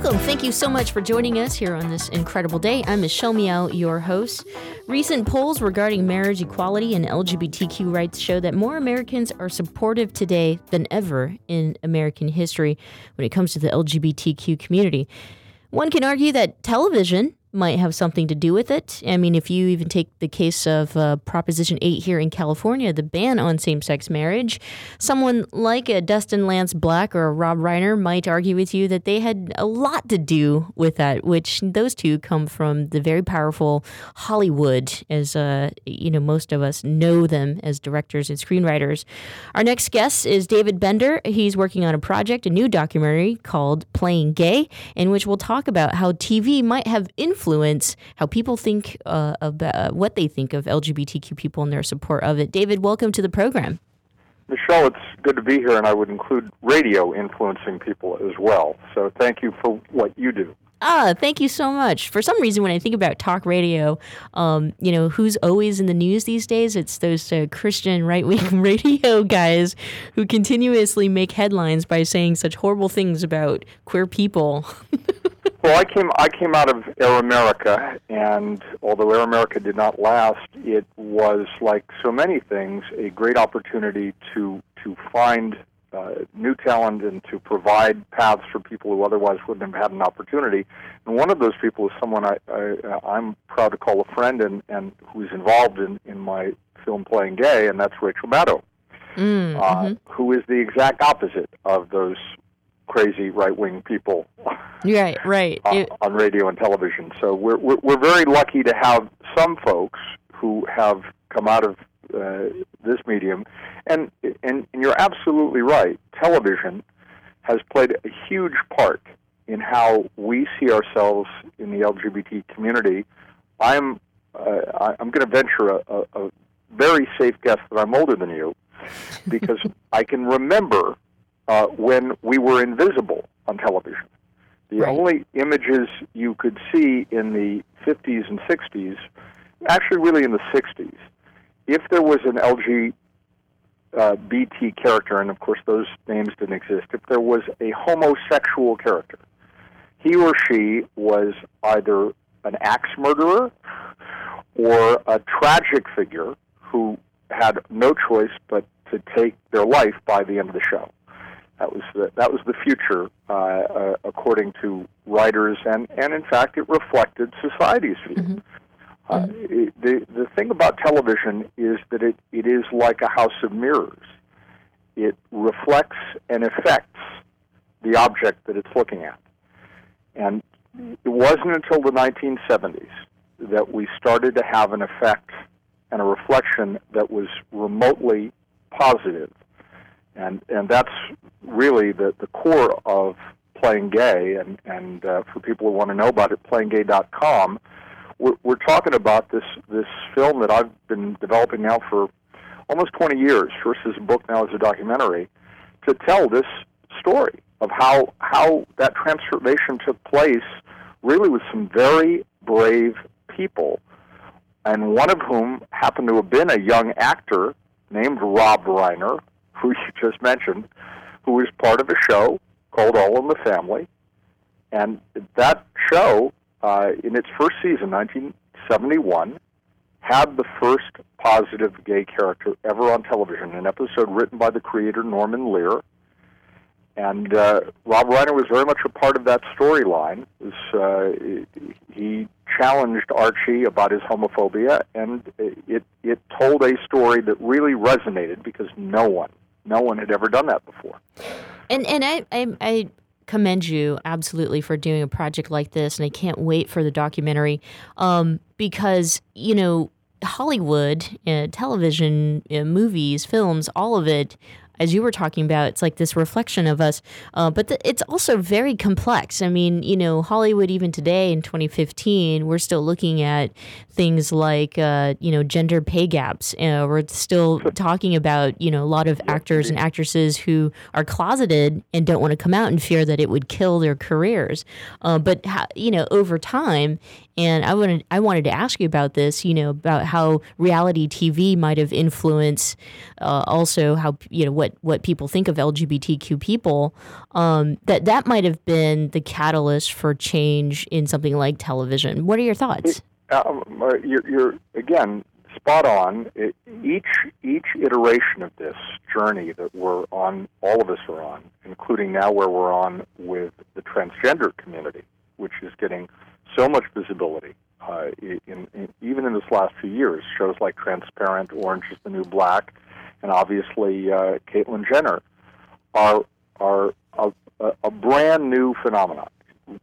Welcome. Thank you so much for joining us here on this incredible day. I'm Michelle Meow, your host. Recent polls regarding marriage equality and LGBTQ rights show that more Americans are supportive today than ever in American history when it comes to the LGBTQ community. One can argue that television might have something to do with it. I mean, if you even take the case of uh, Proposition 8 here in California, the ban on same sex marriage, someone like a Dustin Lance Black or a Rob Reiner might argue with you that they had a lot to do with that, which those two come from the very powerful Hollywood, as uh, you know, most of us know them as directors and screenwriters. Our next guest is David Bender. He's working on a project, a new documentary called Playing Gay, in which we'll talk about how TV might have influenced influence how people think uh, about uh, what they think of LGBTQ people and their support of it. David, welcome to the program. Michelle, it's good to be here, and I would include radio influencing people as well. So thank you for what you do. Ah, thank you so much. For some reason, when I think about talk radio, um, you know, who's always in the news these days? It's those uh, Christian right wing radio guys who continuously make headlines by saying such horrible things about queer people. well, I came I came out of Air America, and although Air America did not last, it was like so many things a great opportunity to to find uh, new talent and to provide paths for people who otherwise wouldn't have had an opportunity. And one of those people is someone I, I I'm proud to call a friend and and who's involved in in my film Playing Gay, and that's Rachel Maddow, mm, uh, mm-hmm. who is the exact opposite of those crazy right wing people. Right, right. uh, on radio and television. So we're, we're we're very lucky to have some folks who have come out of uh, this medium, and, and and you're absolutely right. Television has played a huge part in how we see ourselves in the LGBT community. I'm uh, I'm going to venture a, a, a very safe guess that I'm older than you, because I can remember uh, when we were invisible on television. The right. only images you could see in the 50s and 60s, actually, really in the 60s, if there was an LGBT uh, character, and of course those names didn't exist, if there was a homosexual character, he or she was either an axe murderer or a tragic figure who had no choice but to take their life by the end of the show. That was the, that was the future, uh, uh, according to writers, and, and in fact, it reflected society's view. Mm-hmm. Uh, the the thing about television is that it, it is like a house of mirrors. It reflects and affects the object that it's looking at. And it wasn't until the 1970s that we started to have an effect and a reflection that was remotely positive. And and that's really the, the core of playing gay and, and uh, for people who want to know about it, playinggay.com we're, we're talking about this this film that I've been developing now for almost 20 years, first as a book, now as a documentary, to tell this story of how how that transformation took place, really with some very brave people, and one of whom happened to have been a young actor named Rob Reiner, who you just mentioned, who was part of a show called All in the Family, and that show uh, in its first season, 1971, had the first positive gay character ever on television, an episode written by the creator Norman Lear. and uh, Rob Reiner was very much a part of that storyline. Uh, he challenged Archie about his homophobia, and it it told a story that really resonated because no one, no one had ever done that before. And and I I, I commend you absolutely for doing a project like this, and I can't wait for the documentary um, because you know Hollywood, uh, television, uh, movies, films, all of it as you were talking about, it's like this reflection of us. Uh, but th- it's also very complex. I mean, you know, Hollywood, even today in 2015, we're still looking at things like, uh, you know, gender pay gaps. Uh, we're still talking about, you know, a lot of actors and actresses who are closeted and don't want to come out in fear that it would kill their careers. Uh, but, you know, over time, and I wanted I wanted to ask you about this, you know, about how reality TV might have influenced uh, also how you know what what people think of LGBTQ people. Um, that that might have been the catalyst for change in something like television. What are your thoughts? Um, uh, you're, you're again spot on. It, each each iteration of this journey that we're on, all of us are on, including now where we're on with the transgender community, which is getting so much visibility. Uh, in, in, even in this last few years, shows like Transparent, Orange is the New Black, and obviously uh, Caitlyn Jenner are are a, a brand new phenomenon.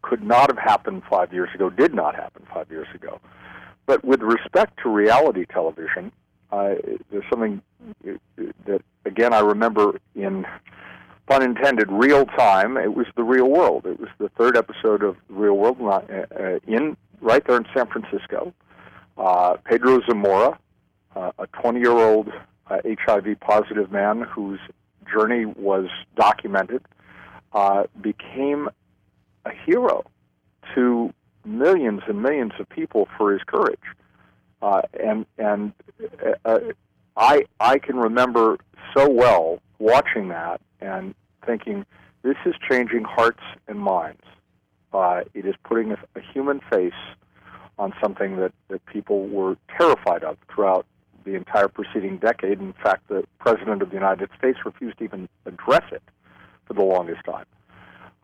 Could not have happened five years ago. Did not happen five years ago. But with respect to reality television, uh, there's something that again I remember in pun intended, real time. It was the real world. It was the third episode of Real World uh, uh in right there in San Francisco. Uh, Pedro Zamora, uh, a 20 year old uh, HIV positive man whose journey was documented, uh, became a hero to millions and millions of people for his courage. Uh, and and uh, uh, I I can remember so well watching that and thinking, this is changing hearts and minds. Uh, it is putting a, a human face on something that, that people were terrified of throughout the entire preceding decade. In fact, the President of the United States refused to even address it for the longest time.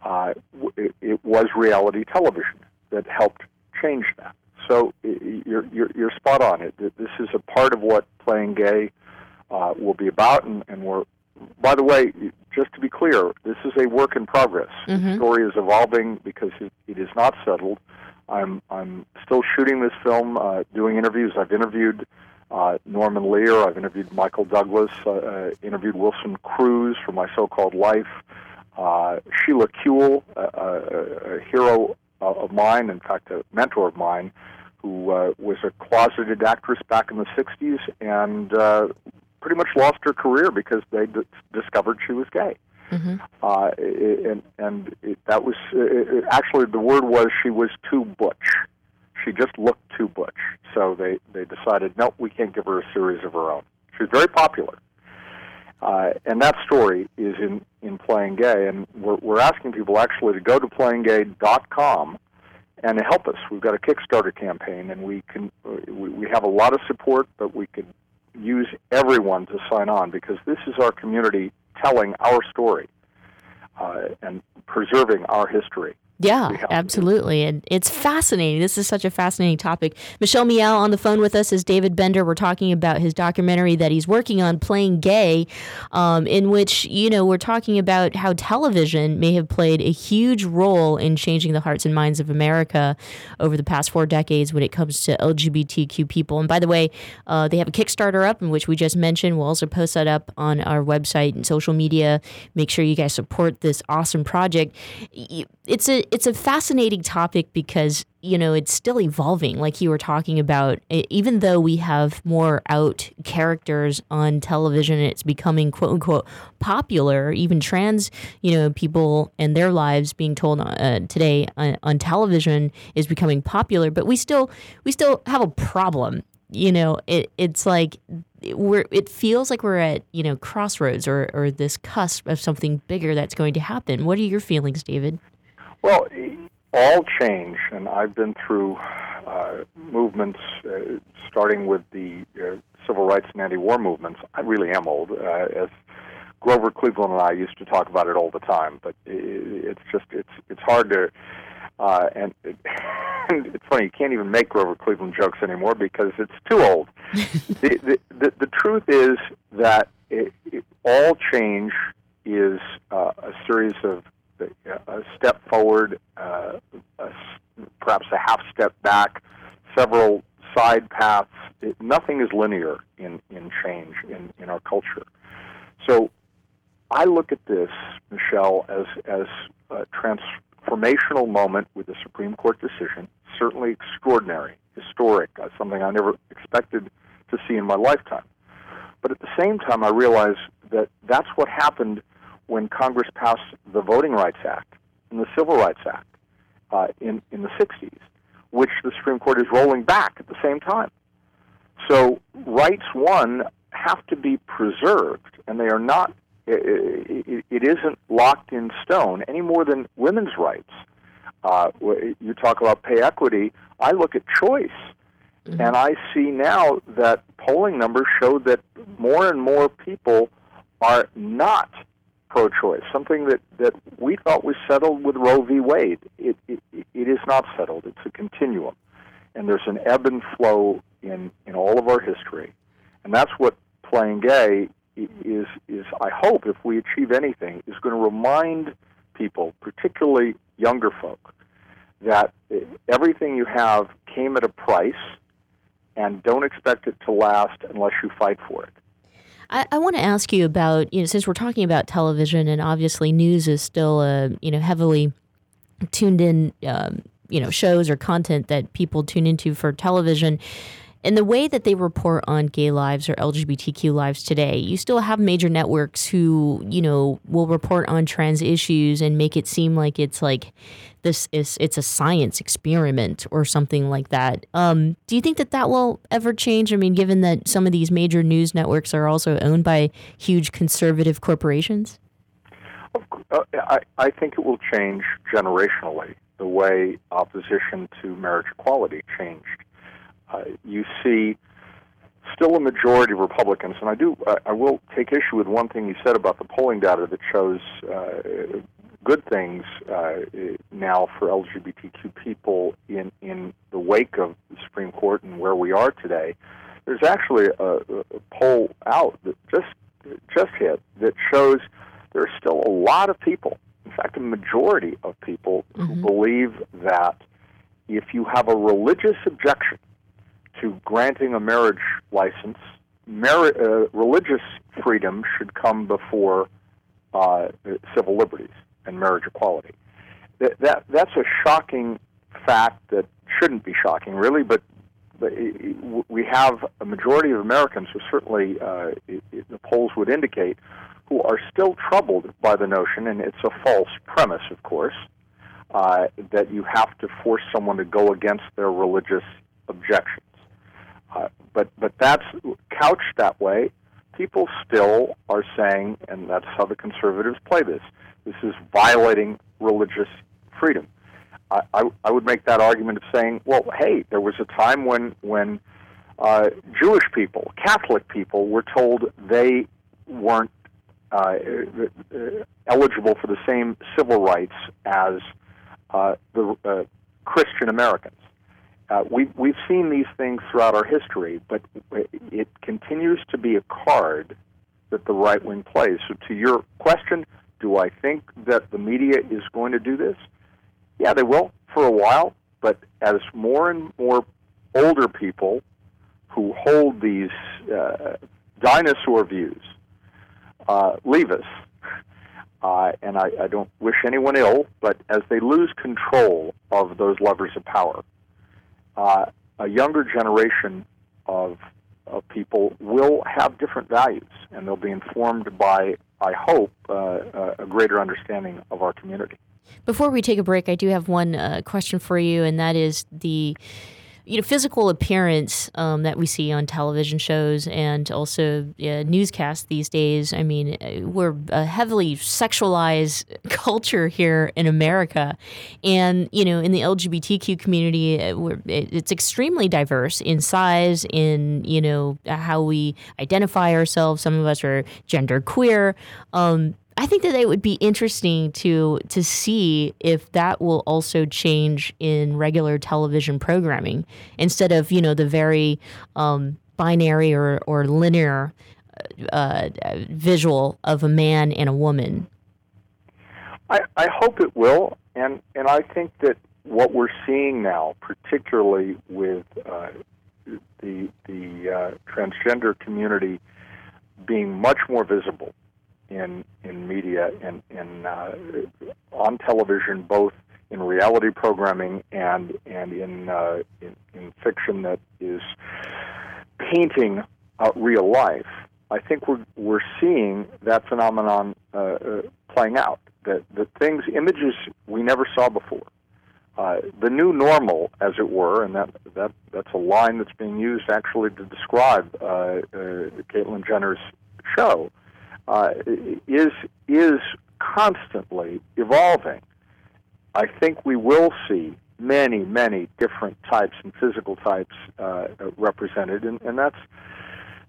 Uh, it, it, was reality television that helped change that. So you're, you're, you're spot on. It, this is a part of what playing gay uh, will be about, and, and we're by the way, just to be clear, this is a work in progress. Mm-hmm. The story is evolving because it, is not settled. I'm I'm still shooting this film, uh, doing interviews. I've interviewed uh, Norman Lear. I've interviewed Michael Douglas. Uh, uh, interviewed Wilson Cruz for My So-Called Life. Uh, Sheila Kuehl, a, a, a hero of mine, in fact, a mentor of mine, who uh, was a closeted actress back in the '60s and uh, pretty much lost her career because they d- discovered she was gay. Mm-hmm. Uh, and and it, that was it, actually the word was she was too butch. She just looked too butch. So they they decided no, we can't give her a series of her own. She was very popular, uh, and that story is in in Playing Gay. And we're we're asking people actually to go to playinggay.com and help us. We've got a Kickstarter campaign, and we can we, we have a lot of support, but we could use everyone to sign on because this is our community telling our story uh, and preserving our history. Yeah, absolutely. And it's fascinating. This is such a fascinating topic. Michelle Meow on the phone with us is David Bender. We're talking about his documentary that he's working on, Playing Gay, um, in which, you know, we're talking about how television may have played a huge role in changing the hearts and minds of America over the past four decades when it comes to LGBTQ people. And by the way, uh, they have a Kickstarter up, in which we just mentioned. We'll also post that up on our website and social media. Make sure you guys support this awesome project. It's a it's a fascinating topic because you know it's still evolving like you were talking about. Even though we have more out characters on television it's becoming quote unquote popular. Even trans you know people and their lives being told uh, today on, on television is becoming popular but we still we still have a problem. You know it, it's like we're it feels like we're at you know crossroads or or this cusp of something bigger that's going to happen. What are your feelings david well, all change, and I've been through uh, movements uh, starting with the uh, civil rights and anti-war movements. I really am old, uh, as Grover Cleveland and I used to talk about it all the time, but it's just it's it's hard to. Uh, and, it, it's funny you can't even make Grover Cleveland jokes anymore because it's too old. the, the, the the truth is that it, it, all change is uh, a series of a step forward, uh, a, perhaps a half step back, several side paths. It, nothing is linear in, in change in, in our culture. So I look at this, Michelle, as, as a transformational moment with the Supreme Court decision, certainly extraordinary, historic, uh, something I never expected to see in my lifetime. But at the same time, I realize that that's what happened when Congress passed the Voting Rights Act and the Civil Rights Act uh, in, in the 60s, which the Supreme Court is rolling back at the same time. So rights won have to be preserved, and they are not. It, it isn't locked in stone any more than women's rights. Uh, you talk about pay equity. I look at choice, mm-hmm. and I see now that polling numbers show that more and more people are not pro-choice, something that, that we thought was settled with Roe v. Wade. It, it, it is not settled. It's a continuum. And there's an ebb and flow in, in all of our history. And that's what playing gay is, is, I hope, if we achieve anything, is going to remind people, particularly younger folk, that everything you have came at a price and don't expect it to last unless you fight for it. I, I want to ask you about, you know, since we're talking about television and obviously news is still a, you know, heavily tuned in, um, you know, shows or content that people tune into for television. And the way that they report on gay lives or LGBTQ lives today, you still have major networks who, you know, will report on trans issues and make it seem like it's like this is it's a science experiment or something like that. Um, do you think that that will ever change? I mean, given that some of these major news networks are also owned by huge conservative corporations. Uh, I, I think it will change generationally the way opposition to marriage equality changed you see still a majority of Republicans, and I do I, I will take issue with one thing you said about the polling data that shows uh, good things uh, now for LGBTQ people in in the wake of the Supreme Court and where we are today. There's actually a, a poll out that just just hit that shows there are still a lot of people, in fact, a majority of people mm-hmm. who believe that if you have a religious objection to granting a marriage license, uh, religious freedom should come before uh, civil liberties and marriage equality. That, that that's a shocking fact that shouldn't be shocking, really. But, but we have a majority of Americans who certainly uh, the polls would indicate who are still troubled by the notion, and it's a false premise, of course, uh, that you have to force someone to go against their religious objections. But but that's couched that way. People still are saying, and that's how the conservatives play this. This is violating religious freedom. I, I, I would make that argument of saying, well, hey, there was a time when when uh, Jewish people, Catholic people, were told they weren't uh, uh, eligible for the same civil rights as uh, the uh, Christian Americans. Uh, we, we've seen these things throughout our history, but it continues to be a card that the right wing plays. So, to your question, do I think that the media is going to do this? Yeah, they will for a while, but as more and more older people who hold these uh, dinosaur views uh, leave us, uh, and I, I don't wish anyone ill, but as they lose control of those levers of power, uh, a younger generation of, of people will have different values, and they'll be informed by, I hope, uh, a greater understanding of our community. Before we take a break, I do have one uh, question for you, and that is the you know physical appearance um, that we see on television shows and also uh, newscasts these days. I mean, uh, we're a heavily sexualized culture here in America, and you know, in the LGBTQ community, uh, it's extremely diverse in size, in you know how we identify ourselves. Some of us are gender queer. Um, I think that it would be interesting to to see if that will also change in regular television programming instead of you know the very um, binary or or linear uh, visual of a man and a woman. I, I hope it will, and and I think that what we're seeing now, particularly with uh, the the uh, transgender community being much more visible in in media and in uh, on television, both in reality programming and and in uh, in, in, fiction that is painting uh, real life. I think we're we're seeing that phenomenon uh, uh, playing out. That the things, images we never saw before. Uh, the new normal, as it were, and that that that's a line that's being used actually to describe Caitlyn Jenner's show uh, is is constantly evolving. I think we will see many, many different types and physical types uh, represented, and, and that's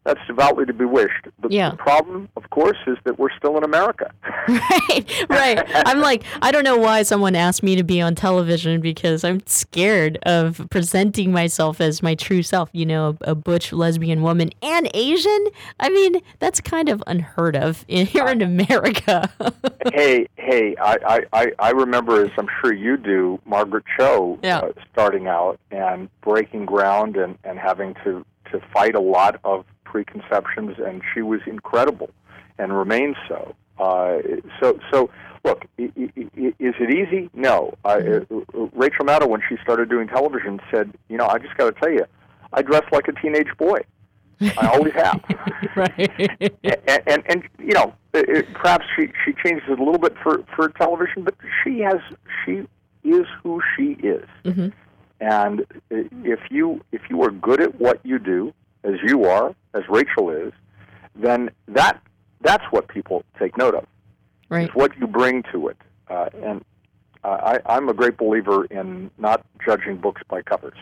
that's devoutly to be wished. But yeah. the problem, of course, is that we're still in America. right, right. I'm like, I don't know why someone asked me to be on television because I'm scared of presenting myself as my true self, you know, a, a butch lesbian woman and Asian. I mean, that's kind of unheard of in, here in America. hey, hey, I, I, I remember, as I'm sure you do, Margaret Cho yeah. uh, starting out and breaking ground and, and having to, to fight a lot of preconceptions, and she was incredible and remains so. Uh, so, so look, is it easy? No. Mm-hmm. Uh, Rachel Maddow, when she started doing television, said, "You know, I just got to tell you, I dress like a teenage boy. I always have." right. and, and and you know, it, perhaps she she changes it a little bit for for television, but she has she is who she is. Mm-hmm. And if you if you are good at what you do, as you are, as Rachel is, then that that's what people take note of. Right. Is what you bring to it. Uh, and uh, I, I'm a great believer in not judging books by covers.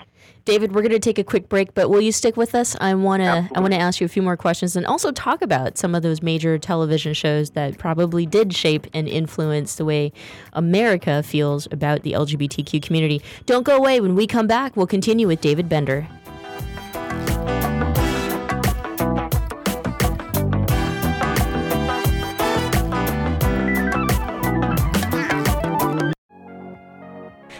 David, we're going to take a quick break, but will you stick with us? I want to I want to ask you a few more questions and also talk about some of those major television shows that probably did shape and influence the way America feels about the LGBTQ community. Don't go away. When we come back, we'll continue with David Bender.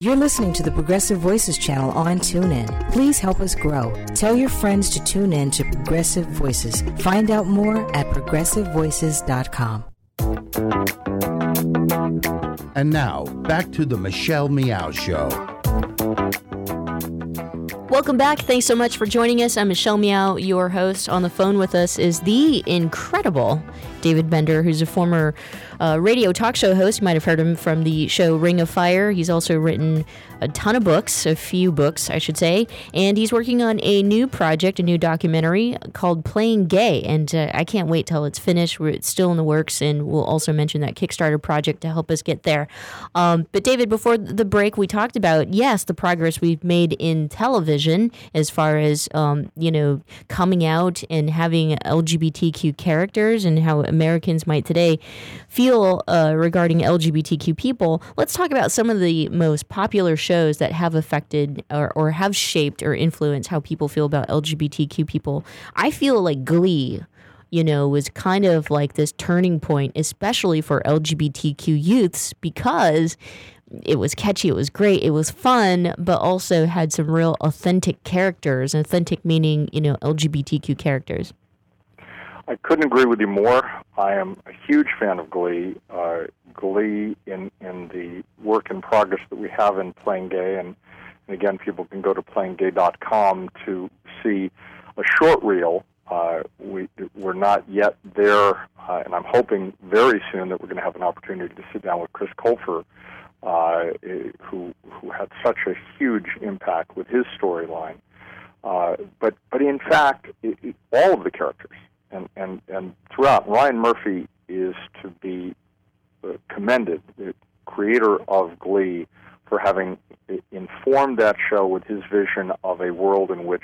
You're listening to the Progressive Voices channel on TuneIn. Please help us grow. Tell your friends to tune in to Progressive Voices. Find out more at progressivevoices.com. And now, back to the Michelle Meow Show. Welcome back. Thanks so much for joining us. I'm Michelle Meow, your host. On the phone with us is the incredible David Bender, who's a former uh, radio talk show host. You might have heard him from the show Ring of Fire. He's also written a ton of books, a few books, I should say, and he's working on a new project, a new documentary called Playing Gay. And uh, I can't wait till it's finished. It's still in the works, and we'll also mention that Kickstarter project to help us get there. Um, but David, before the break, we talked about yes, the progress we've made in television as far as um, you know coming out and having LGBTQ characters and how Americans might today feel uh, regarding LGBTQ people, let's talk about some of the most popular shows that have affected or, or have shaped or influenced how people feel about LGBTQ people. I feel like Glee you know, was kind of like this turning point, especially for LGBTQ youths, because it was catchy, it was great, it was fun, but also had some real authentic characters. Authentic meaning, you know, LGBTQ characters. I couldn't agree with you more. I am a huge fan of Glee. Uh, Glee in in the work in progress that we have in Playing Gay, and, and again, people can go to playinggay.com to see a short reel. Uh, we we're not yet there, uh, and I'm hoping very soon that we're going to have an opportunity to sit down with Chris Colfer, uh, who who had such a huge impact with his storyline. Uh, but but in fact, it, it, all of the characters and and and throughout, Ryan Murphy is to be uh, commended, the creator of Glee, for having informed that show with his vision of a world in which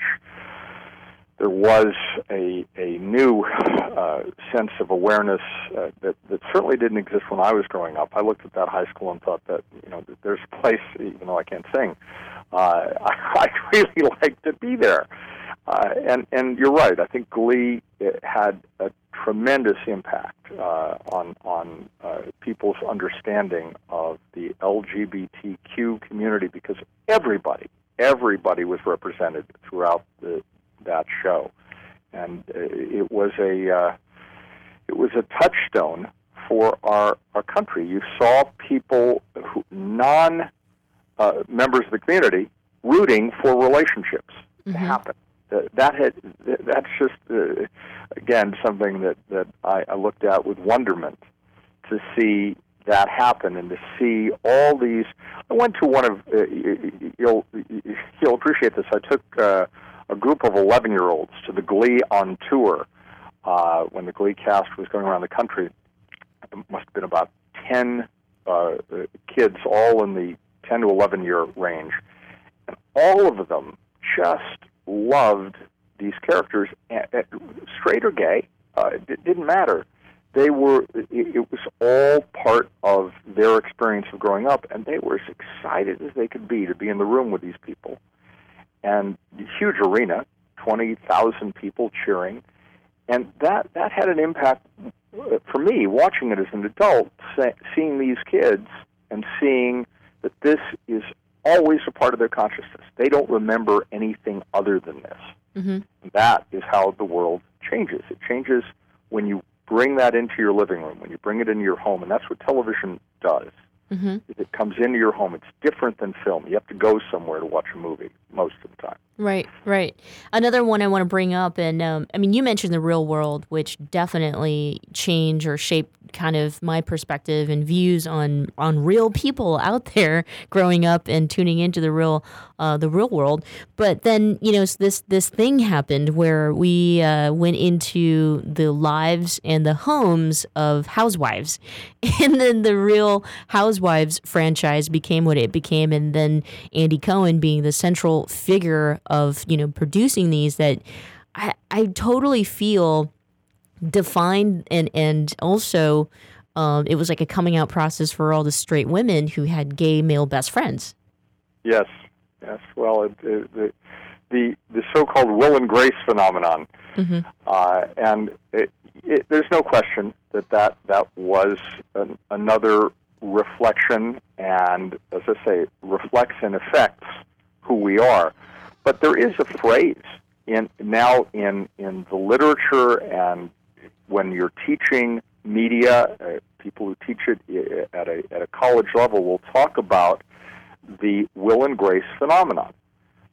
there was a a new uh, sense of awareness uh, that that certainly didn't exist when I was growing up. I looked at that high school and thought that you know that there's a place, even though I can't sing, uh, I, I'd really like to be there. Uh, and and you're right. I think Glee had a tremendous impact uh, on on uh, people's understanding of the LGBTQ community because everybody everybody was represented throughout the that show, and uh, it was a uh, it was a touchstone for our our country. You saw people who non uh, members of the community rooting for relationships mm-hmm. to happen. Uh, that had that's just uh, again something that that I, I looked at with wonderment to see that happen and to see all these. I went to one of uh, you'll you'll appreciate this. I took uh, a group of 11 year olds to the Glee on tour uh, when the Glee cast was going around the country. It must have been about 10 uh, kids, all in the 10 to 11 year range, and all of them just loved these characters, straight or gay. Uh, it didn't matter. They were. It was all part of their experience of growing up, and they were as excited as they could be to be in the room with these people and huge arena, 20,000 people cheering. And that, that had an impact uh, for me watching it as an adult, seeing these kids and seeing that this is always a part of their consciousness. They don't remember anything other than this. Mm-hmm. That is how the world changes. It changes when you bring that into your living room, when you bring it into your home, and that's what television does. Mm-hmm. If it comes into your home, it's different than film. You have to go somewhere to watch a movie most of the time. Right, right. Another one I want to bring up, and um, I mean, you mentioned the real world, which definitely changed or shaped kind of my perspective and views on on real people out there growing up and tuning into the real uh, the real world. But then you know this this thing happened where we uh, went into the lives and the homes of housewives, and then the Real Housewives franchise became what it became, and then Andy Cohen being the central figure of you know producing these that I, I totally feel defined and and also um, it was like a coming out process for all the straight women who had gay male best friends. Yes, yes. Well, it, it, the the the so-called Will and Grace phenomenon, mm-hmm. uh, and it, there's no question that that that was an, another reflection, and as I say, reflects and affects who we are. But there is a phrase in now in in the literature and when you're teaching media, uh, people who teach it uh, at a at a college level will talk about the will and grace phenomenon.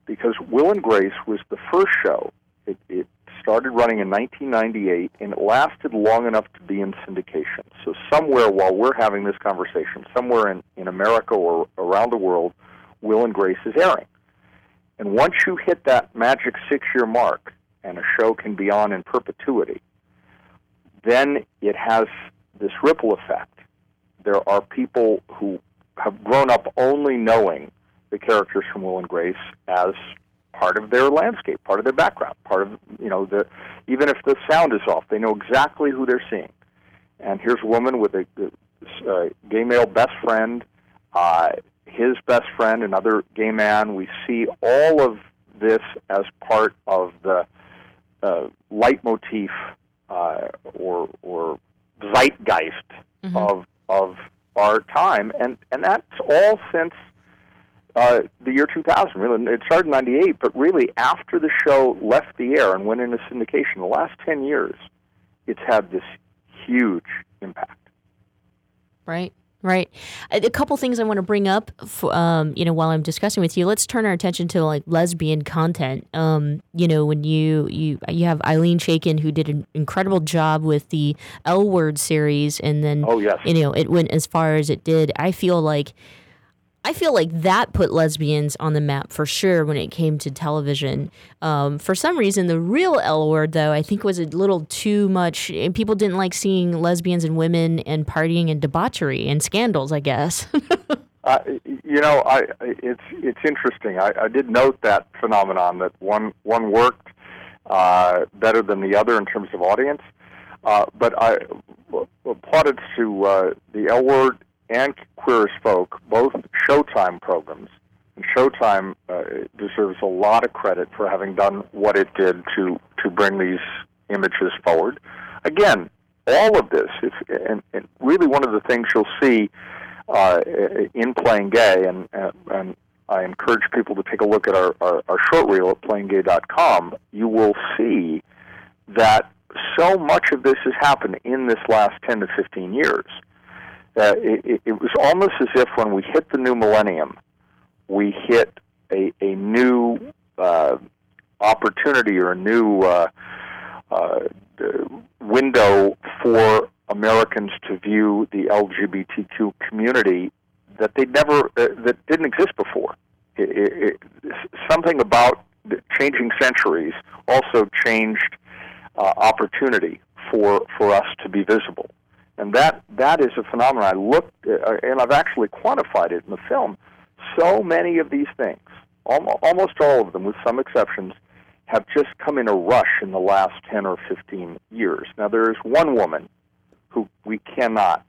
because Will and Grace was the first show. It, it started running in 1998 and it lasted long enough to be in syndication. So somewhere while we're having this conversation, somewhere in, in America or around the world, Will and Grace is airing. And once you hit that magic six year mark and a show can be on in perpetuity, then it has this ripple effect. There are people who have grown up only knowing the characters from Will and Grace as part of their landscape, part of their background, part of you know the even if the sound is off, they know exactly who they're seeing. And here's a woman with a, a, a gay male best friend, uh, his best friend, another gay man. We see all of this as part of the uh, leitmotif uh, or or zeitgeist Mm-hmm. of of our time, and and that's all since uh, the year 2000. Really, it started in '98, but really after the show left the air and went into syndication, the last 10 years, it's had this huge impact. Right. Right. A couple things I want to bring up, f- um, you know, while I'm discussing with you. Let's turn our attention to like lesbian content. Um, you know, when you you you have Ilene Chaiken who did an incredible job with the L Word series, and then Oh, yes. you know it went as far as it did. I feel like I feel like that put lesbians on the map for sure when it came to television. Um, for some reason, the real L word, though, I think was a little too much. People didn't like seeing lesbians and women and partying and debauchery and scandals, I guess. Uh, you know, I it's it's interesting. I, I did note that phenomenon that one one worked uh, better than the other in terms of audience, uh, but I applauded to uh, the L Word and Queer as Folk, both Showtime programs. And Showtime uh, deserves a lot of credit for having done what it did to to bring these images forward. Again, all of this, if, and, and really one of the things you'll see uh, in playing gay, and, and and I encourage people to take a look at our, our, our short reel at playinggay.com. You will see that so much of this has happened in this last 10 to 15 years. It, it, was almost as if when we hit the new millennium, we hit a, a new uh, opportunity or a new uh, uh, window for Americans to view the LGBTQ community that they never uh, that didn't exist before. It, it, something about changing centuries also changed uh, opportunity for for us to be visible, and that that is a phenomenon. I looked uh, and I've actually quantified it in the film. So many of these things, almost, almost all of them, with some exceptions, have just come in a rush in the last 10 or 15 years. Now, there is one woman who we cannot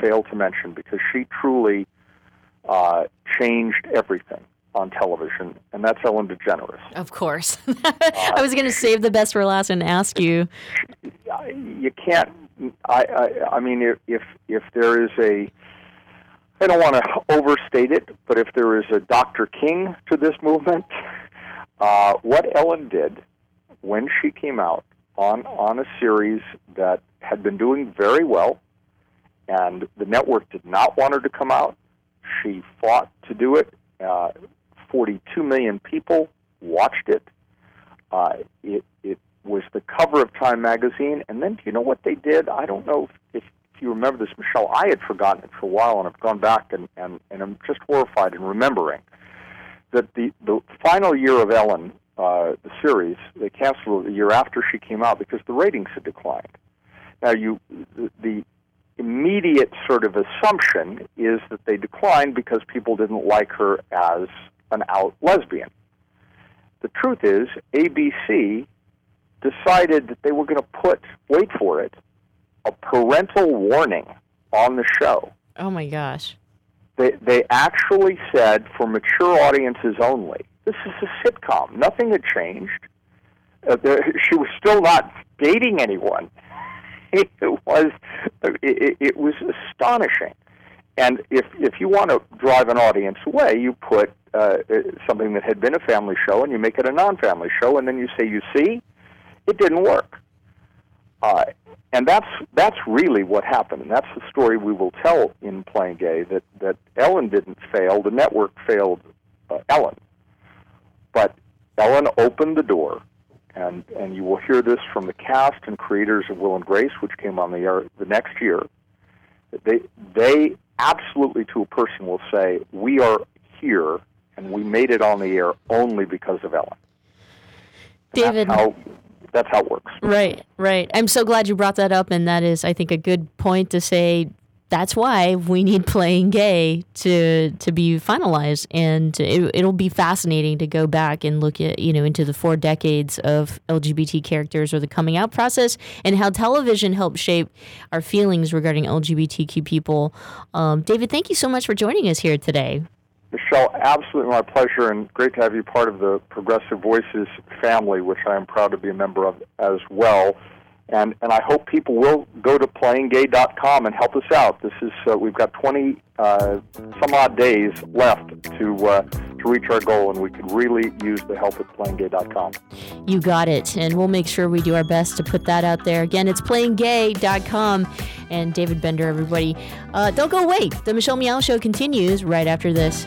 fail to mention because she truly uh, changed everything on television, and that's Ellen DeGeneres. of course. I was going to save the best for last and ask you. You can't. I, I, I mean, if, if there is a, I don't want to overstate it, but if there is a Dr. King to this movement, uh, what Ellen did when she came out on on a series that had been doing very well, and the network did not want her to come out. She fought to do it. Uh, 42 million people watched it. Uh, it. It was the cover of Time magazine, and then do you know what they did? I don't know if, if you remember this, Michelle. I had forgotten it for a while, and I've gone back and, and, and I'm just horrified in remembering that the the final year of Ellen, uh, the series, they canceled it the year after she came out because the ratings had declined. Now, you the, the immediate sort of assumption is that they declined because people didn't like her as an out lesbian. The truth is, ABC decided that they were going to put, wait for it, a parental warning on the show. Oh my gosh. They, they actually said for mature audiences only. This is a sitcom. Nothing had changed. Uh, there, she was still not dating anyone. It was it, it was astonishing. And if if you want to drive an audience away, you put uh, something that had been a family show and you make it a non-family show, and then you say, "You see, it didn't work." Uh, and that's that's really what happened, and that's the story we will tell in Playing Gay. That that Ellen didn't fail; the network failed uh, Ellen. But Ellen opened the door, and and you will hear this from the cast and creators of Will and Grace, which came on the air the next year. They they absolutely to a person will say, "We are here, and we made it on the air only because of Ellen." David. How, that's how it works. Right, right. I'm so glad you brought that up, and that is, I think, a good point to say. That's why we need playing gay to to be finalized, and it, it'll be fascinating to go back and look at you know into the four decades of LGBT characters or the coming out process, and how television helped shape our feelings regarding LGBTQ people. Um, David, thank you so much for joining us here today. Michelle, absolutely my pleasure, and great to have you part of the Progressive Voices family, which I am proud to be a member of as well. And and I hope people will go to playinggay.com and help us out. This is uh, we've got 20 uh, some odd days left to uh, to reach our goal, and we could really use the help at playinggay.com. You got it, and we'll make sure we do our best to put that out there. Again, it's playinggay.com, and David Bender, everybody. Uh, don't go away. The Michelle Meow Show continues right after this.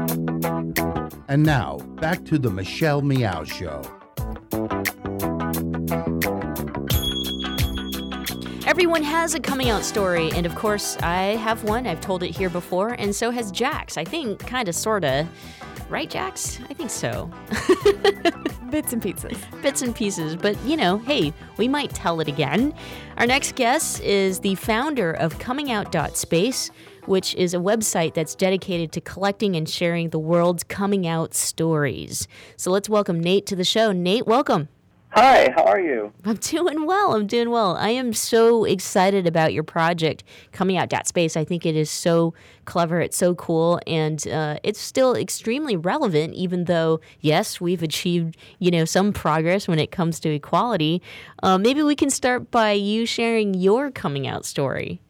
And now, back to the Michelle Meow Show. Everyone has a coming out story, and of course, I have one. I've told it here before, and so has Jax. I think, kind of, sort of. Right, Jax? I think so. Bits and pieces. Bits and pieces. But, you know, hey, we might tell it again. Our next guest is the founder of ComingOut.space, which is a website that's dedicated to collecting and sharing the world's coming out stories. So let's welcome Nate to the show. Nate, welcome. Hi, how are you? I'm doing well. I'm doing well. I am so excited about your project coming out space. I think it is so clever. It's so cool, and uh, it's still extremely relevant. Even though, yes, we've achieved you know some progress when it comes to equality. Uh, maybe we can start by you sharing your coming out story.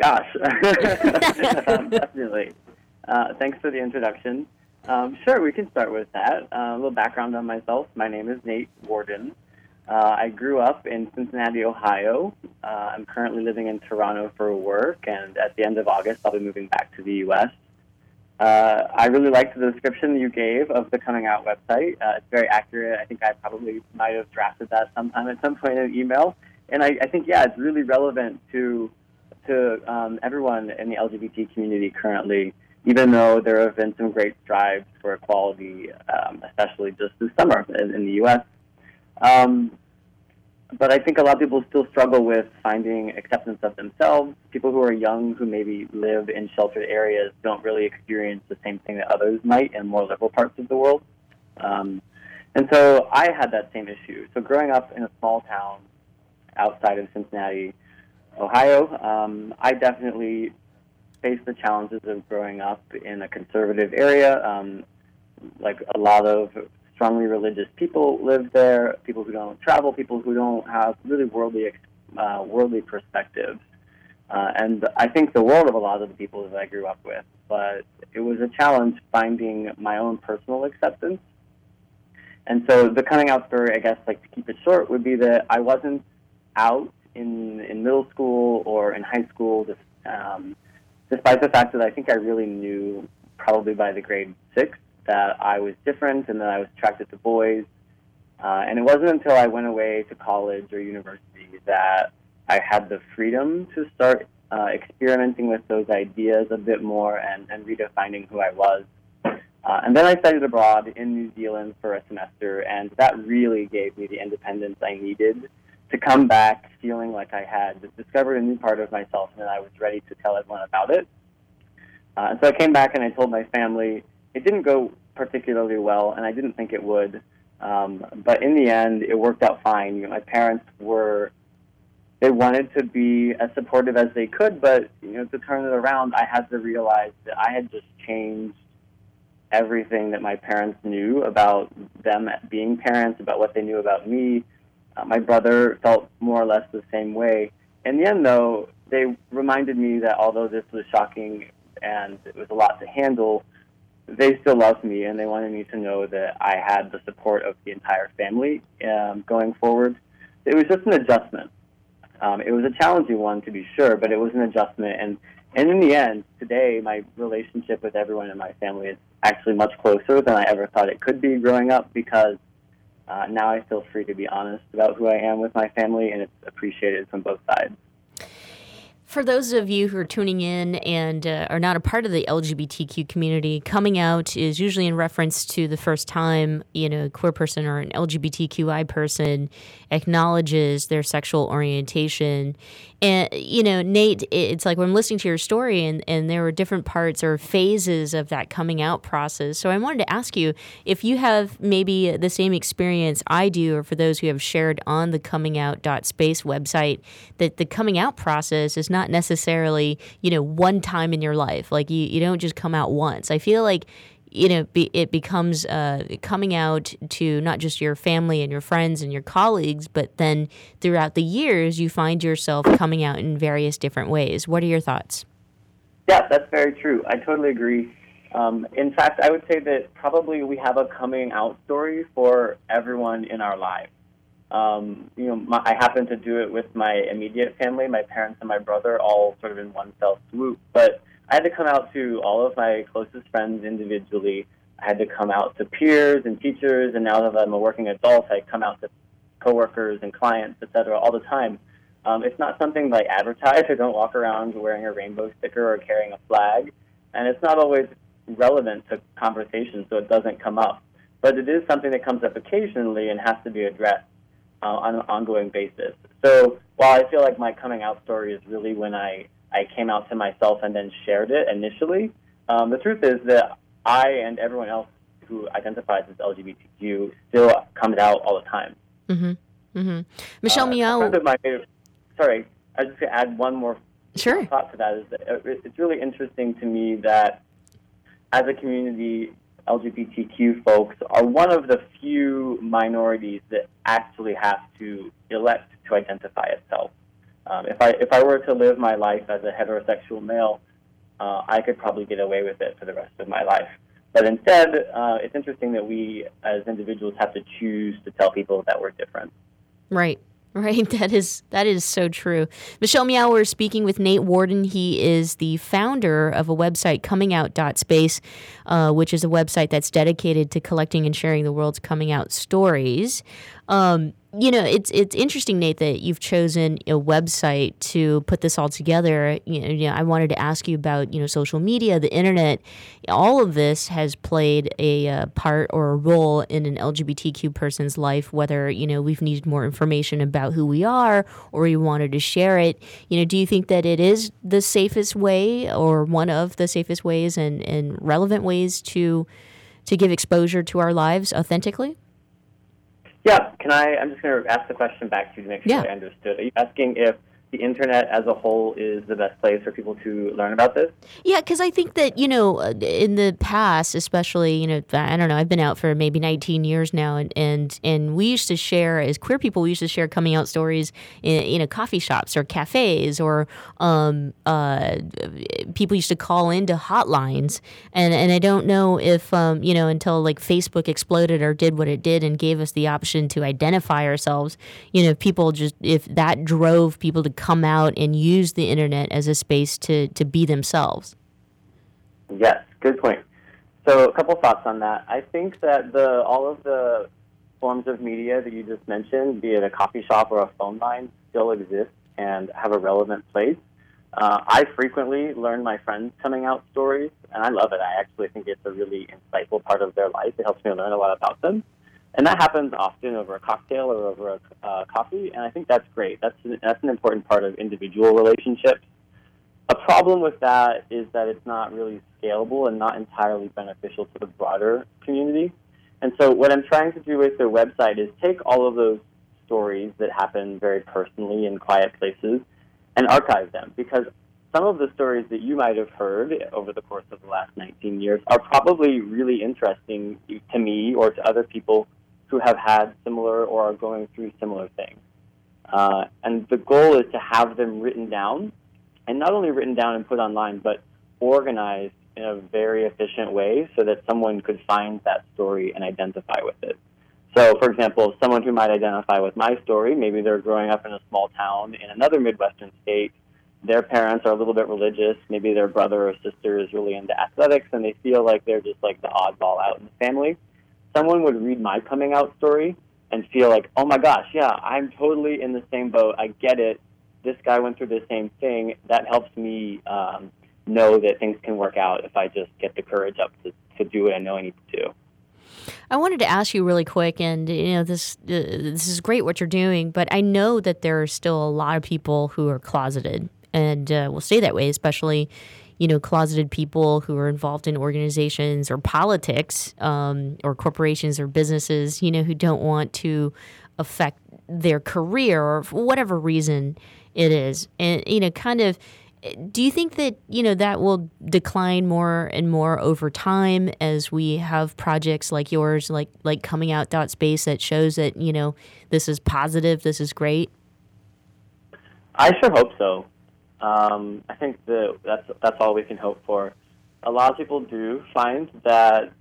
Gosh, um, definitely. Uh, thanks for the introduction. Um, sure, we can start with that. Uh, a little background on myself. My name is Nate Warden. Uh, I grew up in Cincinnati, Ohio. Uh, I'm currently living in Toronto for work, and at the end of August, I'll be moving back to the U.S. Uh, I really liked the description you gave of the coming out website. Uh, it's very accurate. I think I probably might have drafted that sometime at some point in an email. And I, I think, yeah, it's really relevant to to um, everyone in the LGBT community currently, even though there have been some great strides for equality, um, especially just this summer in, in the U.S. Um, but I think a lot of people still struggle with finding acceptance of themselves. People who are young, who maybe live in sheltered areas, don't really experience the same thing that others might in more liberal parts of the world. Um, and so I had that same issue. So growing up in a small town outside of Cincinnati, Ohio, um, I definitely faced the challenges of growing up in a conservative area. Um, like a lot of strongly religious people live there, people who don't travel, people who don't have really worldly uh, worldly perspectives. Uh, and I think the world of a lot of the people that I grew up with. But it was a challenge finding my own personal acceptance. And so the coming out story, I guess, like to keep it short, would be that I wasn't out in in middle school or in high school, just, um, despite the fact that I think I really knew probably by the grade six that I was different and that I was attracted to boys. Uh, and it wasn't until I went away to college or university that I had the freedom to start uh, experimenting with those ideas a bit more and, and redefining who I was. Uh, and then I studied abroad in New Zealand for a semester, and that really gave me the independence I needed to come back feeling like I had discovered a new part of myself and I was ready to tell everyone about it. Uh, and so I came back and I told my family. It didn't go particularly well, and I didn't think it would. Um, but in the end, it worked out fine. You know, my parents were they wanted to be as supportive as they could, but you know, to turn it around, I had to realize that I had just changed everything that my parents knew about them being parents, about what they knew about me. Uh, my brother felt more or less the same way. In the end, though, they reminded me that although this was shocking and it was a lot to handle, they still loved me and they wanted me to know that I had the support of the entire family um, going forward. It was just an adjustment. Um, it was a challenging one to be sure, but it was an adjustment. And, and in the end, today, my relationship with everyone in my family is actually much closer than I ever thought it could be growing up because uh, now I feel free to be honest about who I am with my family, and it's appreciated from both sides. For those of you who are tuning in and uh, are not a part of the LGBTQ community, coming out is usually in reference to the first time you know a queer person or an LGBTQI person acknowledges their sexual orientation. And you know, Nate, it's like when I'm listening to your story, and and there were different parts or phases of that coming out process. So I wanted to ask you if you have maybe the same experience I do, or for those who have shared on the Coming Out Space website, that the coming out process is not not necessarily, you know, one time in your life. Like you, you don't just come out once. I feel like you know be, it becomes uh, coming out to not just your family and your friends and your colleagues but then throughout the years you find yourself coming out in various different ways. What are your thoughts? Yeah that's very true. I totally agree. Um, in fact i would say that probably we have a coming out story for everyone in our lives um, you know, my, I happen to do it with my immediate family, my parents and my brother, all sort of in one fell swoop. But I had to come out to all of my closest friends individually. I had to come out to peers and teachers, and now that I'm a working adult, I come out to coworkers and clients, et cetera, all the time. Um, it's not something I advertise I don't walk around wearing a rainbow sticker or carrying a flag, and it's not always relevant to conversation, so it doesn't come up. But it is something that comes up occasionally and has to be addressed uh, on an ongoing basis. So while I feel like my coming out story is really when I, I came out to myself and then shared it initially, um, the truth is that I and everyone else who identifies as LGBTQ still comes out all the time. Mm-hmm. Mm-hmm. Michelle uh. My, sorry, I was just going to add one more sure. thought to that. Is that it's really interesting to me that as a community, LGBTQ folks are one of the few minorities that actually have to elect to identify itself. Um, if I if I were to live my life as a heterosexual male, uh, I could probably get away with it for the rest of my life. But instead, uh, it's interesting that we as individuals have to choose to tell people that we're different. Right. Right, that is that is so true. Michelle Meow, we're speaking with Nate Warden. He is the founder of a website, comingout.space, uh, which is a website that's dedicated to collecting and sharing the world's coming out stories. Um, you know, it's it's interesting, Nate, that you've chosen a website to put this all together. You know, you know, I wanted to ask you about you know social media, the internet. All of this has played a uh, part or a role in an LGBTQ person's life. Whether you know we've needed more information about who we are, or we wanted to share it. You know, do you think that it is the safest way, or one of the safest ways, and and relevant ways to to give exposure to our lives authentically? Yeah, can I? I'm just going to ask the question back to you to make sure Yeah. I understood. Are you asking if the internet as a whole is the best place for people to learn about this? Yeah, because I think that you know, uh, in the past, especially you know, I don't know, I've been out for maybe 19 years now, and and and we used to share as queer people, we used to share coming out stories in you know coffee shops or cafes or um uh people used to call into hotlines, and and I don't know if um you know until like Facebook exploded or did what it did and gave us the option to identify ourselves, you know, people just if that drove people to come out and use the internet as a space to to be themselves. Yes, good point. So, a couple thoughts on that. I think that the all of the forms of media that you just mentioned, be it a coffee shop or a phone line, still exist and have a relevant place. Uh, I frequently learn my friends' coming out stories, and I love it. I actually think it's a really insightful part of their life. It helps me learn a lot about them. And that happens often over a cocktail or over a uh, coffee, and I think that's great. That's an, that's an important part of individual relationships. A problem with that is that it's not really scalable and not entirely beneficial to the broader community. And so, what I'm trying to do with the website is take all of those stories that happen very personally in quiet places and archive them because some of the stories that you might have heard over the course of the last 19 years are probably really interesting to me or to other people who have had similar or are going through similar things. Uh, and the goal is to have them written down, and not only written down and put online, but organized in a very efficient way so that someone could find that story and identify with it. So, for example, someone who might identify with my story, maybe they're growing up in a small town in another Midwestern state. Their parents are a little bit religious. Maybe their brother or sister is really into athletics, and they feel like they're just like the oddball out in the family. Someone would read my coming out story and feel like, oh my gosh, yeah, I'm totally in the same boat. I get it. This guy went through the same thing. That helps me um, know that things can work out if I just get the courage up to, to do what I know I need to do. I wanted to ask you really quick, and you know this uh, this is great what you're doing, but I know that there are still a lot of people who are closeted, and uh, will stay that way, especially you know closeted people who are involved in organizations or politics, um, or corporations or businesses, you know, who don't want to affect their career or whatever reason it is, and you know, kind of do you think that you know that will decline more and more over time as we have projects like yours like like coming out dot space that shows that you know this is positive this is great I sure hope so. Um, I think that that's that's all we can hope for. A lot of people do find that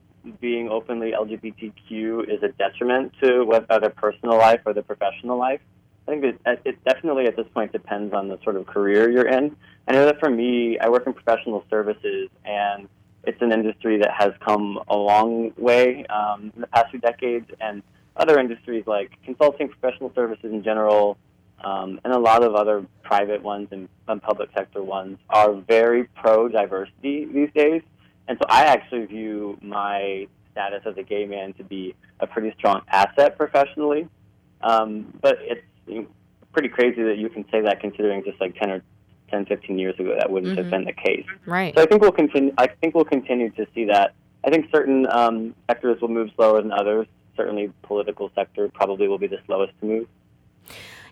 being openly LGBTQ is a detriment to whether their personal life or their professional life. I think it, it definitely at this point depends on the sort of career you're in. I know that for me, I work in professional services, and it's an industry that has come a long way um, in the past few decades, and other industries like consulting, professional services in general, um, and a lot of other private ones and, and public sector ones are very pro diversity these days. And so I actually view my status as a gay man to be a pretty strong asset professionally. Um, but it's you know, pretty crazy that you can say that considering just like 10 or 10, 15 years ago that wouldn't have Mhm. been the case. right So I think we'll continue. I think we'll continue to see that. I think certain um, sectors will move slower than others. Certainly, political sector probably will be the slowest to move.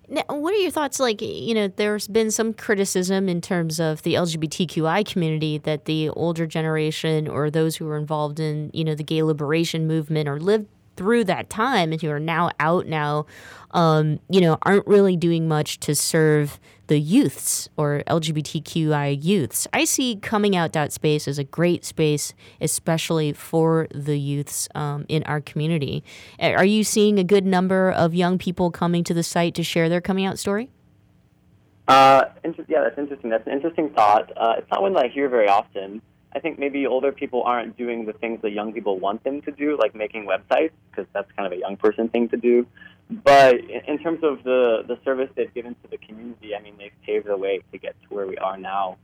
Now, what are your thoughts? Like, you know, there's been some criticism in terms of the LGBTQI community that the older generation or those who were involved in, you know, the gay liberation movement or lived through that time and who are now out now, um, you know, aren't really doing much to serve the youths or LGBTQI youths. I see coming out space as a great space, especially for the youths um, in our community. Are you seeing a good number of young people coming to the site to share their coming out story? Uh, inter- yeah, that's interesting. That's an interesting thought. Uh, it's not one that I hear very often. I think maybe older people aren't doing the things that young people want them to do, like making websites, because that's kind of a young person thing to do. But in, terms of the, the service they've given to the community, I mean, they've paved the way to get to where we are now.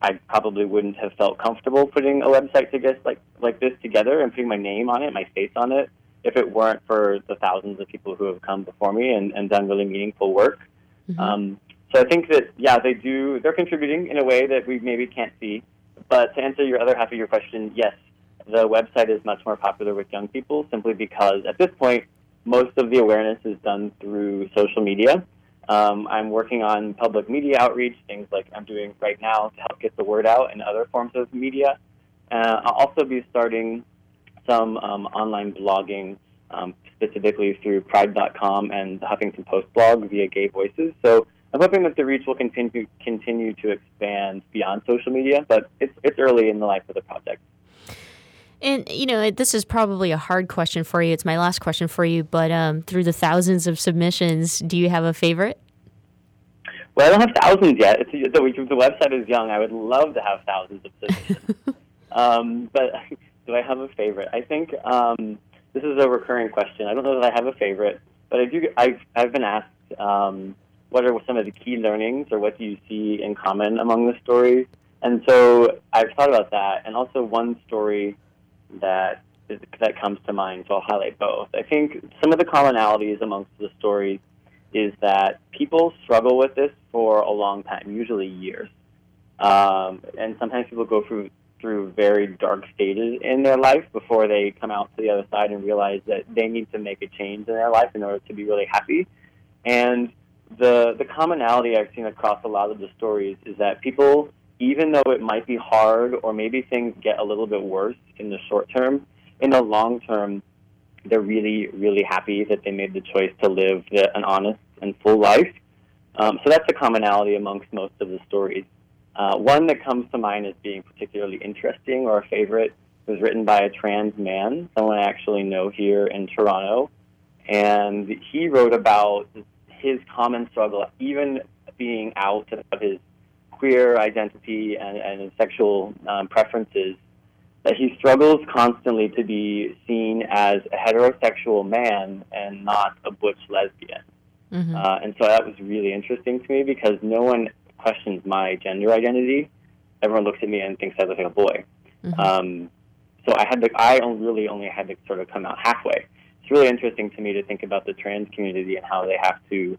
I probably wouldn't have felt comfortable putting a website together like like this together and putting my name on it, my face on it, if it weren't for the thousands of people who have come before me and, and done really meaningful work. Mm-hmm. Um, so I think that yeah, they do. They're contributing in a way that we maybe can't see. But to answer your other half of your question, yes, the website is much more popular with young people simply because at this point most of the awareness is done through social media. Um, I'm working on public media outreach, things like I'm doing right now to help get the word out in other forms of media. Uh, I'll also be starting some um, online blogging, um, specifically through Pride.com and the Huffington Post blog via Gay Voices. So I'm hoping that the reach will continue continue to expand beyond social media, but it's it's early in the life of the project. And you know, this is probably a hard question for you. It's my last question for you, but um, through the thousands of submissions, do you have a favorite? Well, I don't have thousands yet. It's, the, the website is young. I would love to have thousands of submissions. um, but do I have a favorite? I think um, this is a recurring question. I don't know that I have a favorite, but I do. I've, I've been asked um, what are some of the key learnings or what do you see in common among the stories. And so I've thought about that. And also one story that is, that comes to mind. So I'll highlight both. I think some of the commonalities amongst the stories is that people struggle with this for a long time, usually years, um, and sometimes people go through through very dark stages in their life before they come out to the other side and realize that they need to make a change in their life in order to be really happy. And the the commonality I've seen across a lot of the stories is that people even though it might be hard or maybe things get a little bit worse in the short term, in the long term, they're really, really happy that they made the choice to live the, an honest and full life. Um, so that's a commonality amongst most of the stories. Uh, one that comes to mind as being particularly interesting or a favorite was written by a trans man, someone I actually know here in Toronto. And he wrote about his common struggle, even being out of his queer identity and, and sexual um, preferences, that he struggles constantly to be seen as a heterosexual man and not a butch lesbian. Mm-hmm. Uh, and so that was really interesting to me because no one questions my gender identity. Everyone looks at me and thinks I look like a boy. Mm-hmm. Um, so I had to, I really only had to sort of come out halfway. It's really interesting to me to think about the trans community and how they have to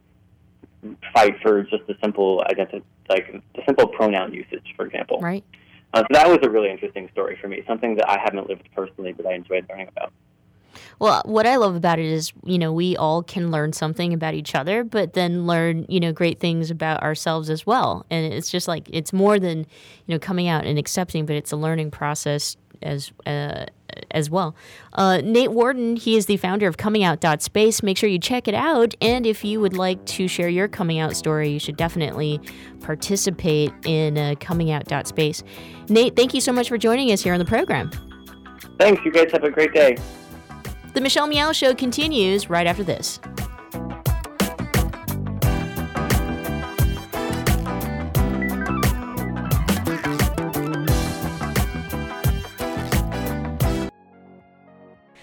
fight for just a simple identity, like the simple pronoun usage, for example. Right. Uh, so that was a really interesting story for me, something that I haven't lived personally, but I enjoyed learning about. Well, what I love about it is, you know, we all can learn something about each other, but then learn, you know, great things about ourselves as well. And it's just like it's more than, you know, coming out and accepting, but it's a learning process as uh, as well. Uh, Nate Warden, he is the founder of Coming Out Space. Make sure you check it out. And if you would like to share your coming out story, you should definitely participate in uh, Coming Out Space. Nate, thank you so much for joining us here on the program. Thanks. You guys have a great day. The Michelle Meow Show continues right after this.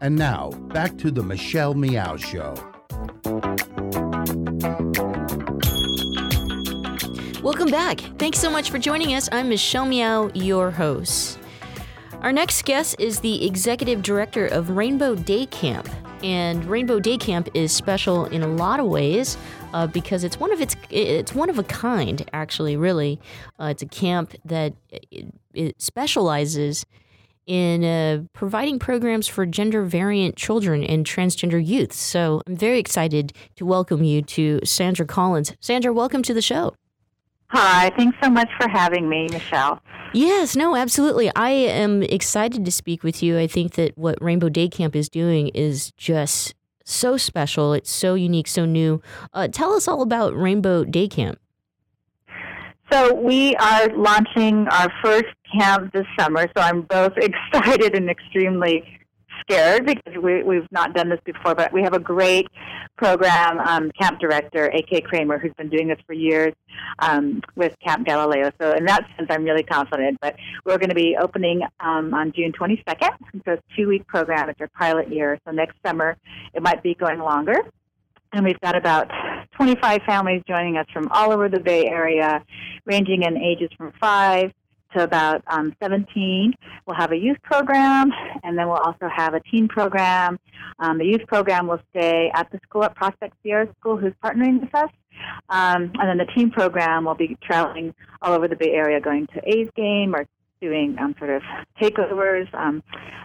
And now, back to the Michelle Meow Show. Welcome back. Thanks so much for joining us. I'm Michelle Meow, your host. Our next guest is the executive director of Rainbow Day Camp. And Rainbow Day Camp is special in a lot of ways uh, because it's one of its it's one of a kind. Actually, really, uh, it's a camp that it, it specializes in uh, providing programs for gender variant children and transgender youth. So I'm very excited to welcome you to Sandra Collins. Sandra, welcome to the show. Hi, thanks so much for having me, Michelle. Yes, no, absolutely. I am excited to speak with you. I think that what Rainbow Day Camp is doing is just so special. It's so unique, so new. Uh, tell us all about Rainbow Day Camp. So we are launching our first camp this summer. So I'm both excited and extremely scared because we, we've not done this before, but we have a great program um, camp director, A.K. Kramer, who's been doing this for years um, with Camp Galileo. So in that sense, I'm really confident. But we're going to be opening um, on June 22nd. So it's a two-week program. It's our pilot year. So next summer, it might be going longer. And we've got about 25 families joining us from all over the Bay Area, ranging in ages from 5 to about um, 17. We'll have a youth program, and then we'll also have a teen program. Um, the youth program will stay at the school at Prospect Sierra School, who's partnering with us. Um, and then the teen program will be traveling all over the Bay Area, going to A's game or doing um, sort of takeovers um,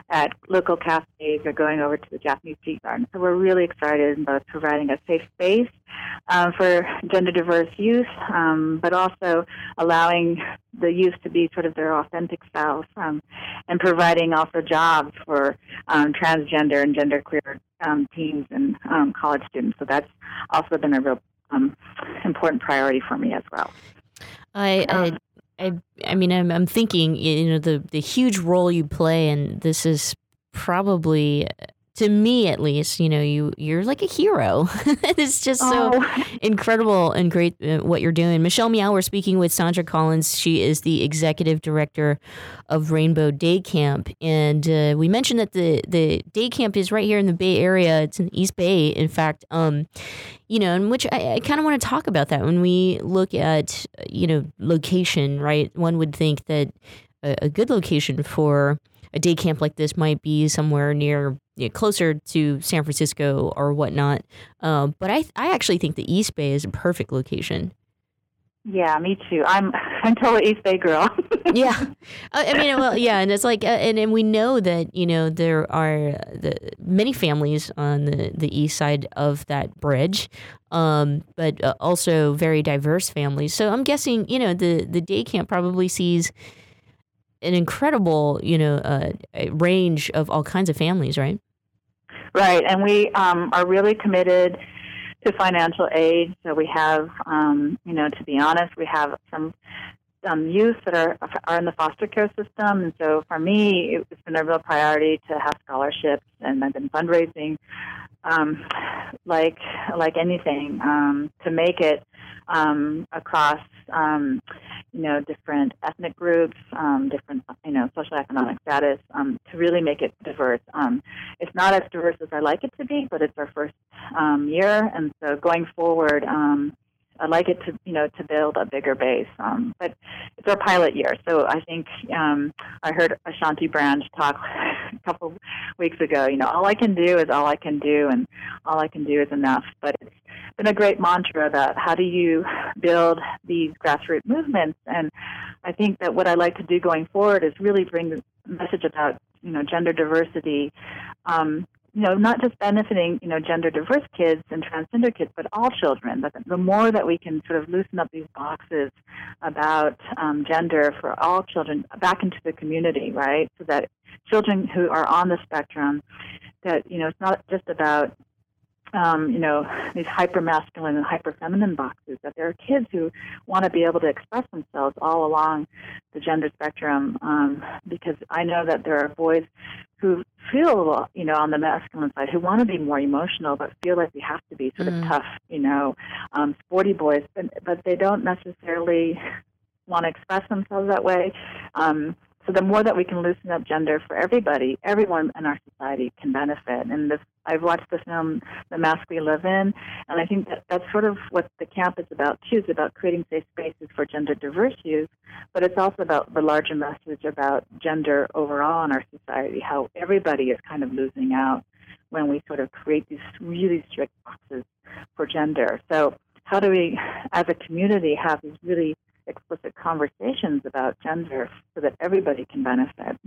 at local cafes or going over to the Japanese Tea Garden. So we're really excited about providing a safe space um, for gender diverse youth, um, but also allowing the youth to be sort of their authentic selves um, and providing also jobs for um, transgender and genderqueer um, teens and um, college students. So that's also been a real um, important priority for me as well. I, I I, I mean, I'm, I'm thinking, you know, the, the huge role you play, and this is probably, to me at least, you know, you, you're like a hero. it's just so Oh. incredible and great uh, what you're doing. Michelle Meow, we're speaking with Sandra Collins. She is the executive director of Rainbow Day Camp. And uh, we mentioned that the, the day camp is right here in the Bay Area. It's in East Bay, in fact. Um, you know, in which I, I kind of want to talk about that when we look at, you know, location, right? One would think that a, a good location for a day camp like this might be somewhere near, you know, closer to San Francisco or whatnot. Um, but I, I actually think the East Bay is a perfect location. Yeah, me too. I'm I'm totally East Bay girl. yeah, I mean, well, yeah, and it's like, uh, and and we know that you know there are uh, the many families on the the east side of that bridge, um, but uh, also very diverse families. So I'm guessing you know the the day camp probably sees an incredible you know uh, range of all kinds of families, right? Right, and we um, are really committed to financial aid. So we have, um, you know, to be honest, we have some youth that are are in the foster care system, and so for me, it's been a real priority to have scholarships, and I've been fundraising, um, like like anything, um, to make it um, across um, you know different ethnic groups, um, different you know socioeconomic status um, to really make it diverse. Um, it's not as diverse as I like it to be, but it's our first um, year, and so going forward. I'd like it to, you know, to build a bigger base. Um, but it's our pilot year, so I think um, I heard Ashanti Branch talk a couple weeks ago. You know, all I can do is all I can do, and all I can do is enough. But it's been a great mantra about how do you build these grassroots movements. And I think that what I like to do going forward is really bring the message about, you know, gender diversity. Um, you know, not just benefiting, you know, gender diverse kids and transgender kids, but all children. But the more that we can sort of loosen up these boxes about um, gender for all children back into the community, right? So that children who are on the spectrum, that, you know, it's not just about um, you know, these hyper masculine and hyper feminine boxes, that there are kids who want to be able to express themselves all along the gender spectrum. Um, because I know that there are boys who feel, you know, on the masculine side, who want to be more emotional, but feel like they have to be sort Mm. of tough, you know, um, sporty boys, but, but they don't necessarily want to express themselves that way. Um, so the more that we can loosen up gender for everybody, everyone in our society can benefit. And this, I've watched the film The Mask We Live In, and I think that that's sort of what the camp is about too. It's about creating safe spaces for gender diverse youth, but it's also about the larger message about gender overall in our society, how everybody is kind of losing out when we sort of create these really strict boxes for gender. So how do we, as a community, have these really explicit conversations about gender so that everybody can benefit,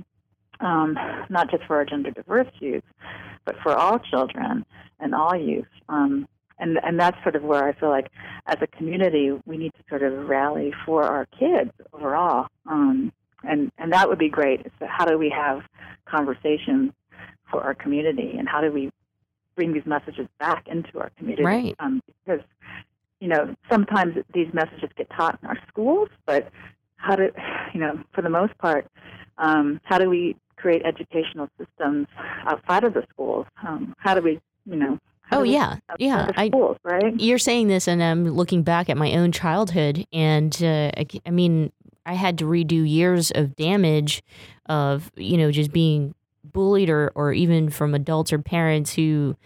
um, not just for our gender diverse youth, but for all children and all youth. Um, and and that's sort of where I feel like, as a community, we need to sort of rally for our kids overall. Um, and and that would be great. So how do we have conversations for our community, and how do we bring these messages back into our community? Right. Um, because you know, sometimes these messages get taught in our schools, but how do, you know, for the most part, um, how do we create educational systems outside of the schools? Um, how do we, you know, Oh yeah, yeah. outside I, schools, right? You're saying this, and I'm looking back at my own childhood, and uh, I, I mean, I had to redo years of damage of you know just being bullied, or or even from adults or parents who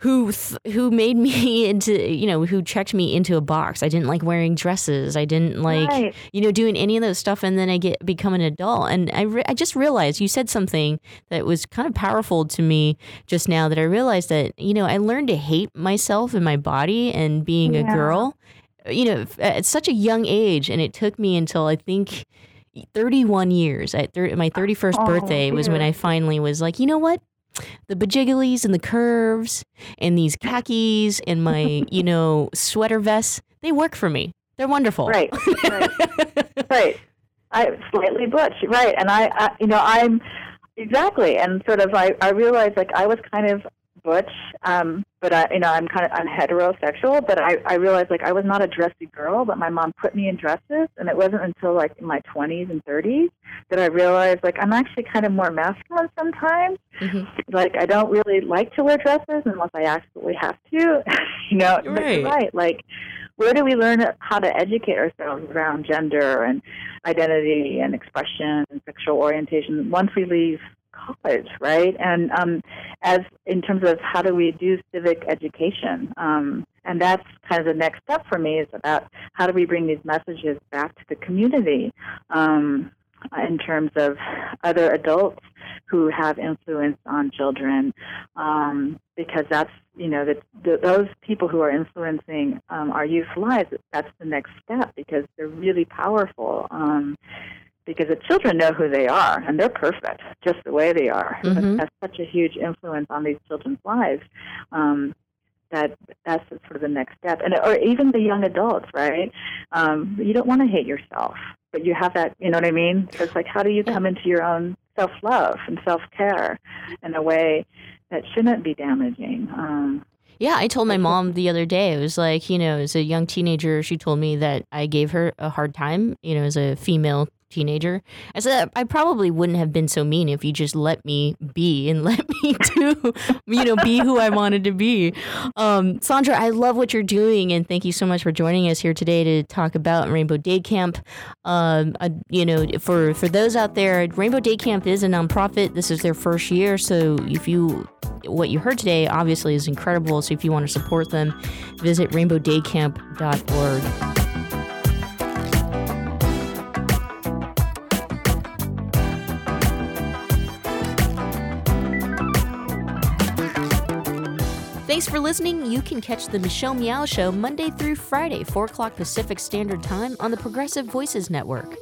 who th- who made me into you know who checked me into a box. I didn't like wearing dresses. I didn't like Right. you know doing any of those stuff. And then I get become an adult, and I re- I just realized you said something that was kind of powerful to me just now. That I realized that you know I learned to hate myself and my body and being a girl. You know, at such a young age, and it took me until I think. 31 years at thir- my 31st Oh, birthday was when. I finally was like, you know what? The bajigglies and the curves and these khakis and my, you know, sweater vests, they work for me. They're wonderful. Right, right, right. I slightly butch, right? And I, I, you know, I'm exactly, and sort of, I, I realized like I was kind of butch, um, but I, you know, I'm kind of I'm heterosexual, but I, I realized like I was not a dressy girl, but my mom put me in dresses, and it wasn't until like in my 20s and 30s that I realized like I'm actually kind of more masculine sometimes. Like I don't really like to wear dresses unless I absolutely have to, you know. Right. right, like where do we learn how to educate ourselves around gender and identity and expression and sexual orientation once we leave college, right? And um, as in terms of how do we do civic education, um, and that's kind of the next step for me is about how do we bring these messages back to the community um, in terms of other adults who have influence on children, um, because that's you know that those people who are influencing um, our youth lives. That's the next step because they're really powerful. Um, because the children know who they are and they're perfect just the way they are. Mhm. It has such a huge influence on these children's lives. Um, that that's sort of the next step, and or even the young adults, right? Um, you don't want to hate yourself, but you have that. You know what I mean? So it's like, how do you come into your own self love and self care in a way that shouldn't be damaging? Um, Yeah, I told my mom the other day. It was like, you know, as a young teenager, she told me that I gave her a hard time, you know, as a female teenager. I said I probably wouldn't have been so mean if you just let me be and let me do, you know, be who I wanted to be. Um, Sandra, I love what you're doing, and thank you so much for joining us here today to talk about Rainbow Day Camp. Um, uh, you know, for for those out there, Rainbow Day Camp is a nonprofit. This is their first year, so if you what you heard today obviously is incredible. So if you want to support them, visit rainbowdaycamp.org. Thanks for listening. You can catch the Michelle Meow Show Monday through Friday, 4 o'clock Pacific Standard Time on the Progressive Voices Network.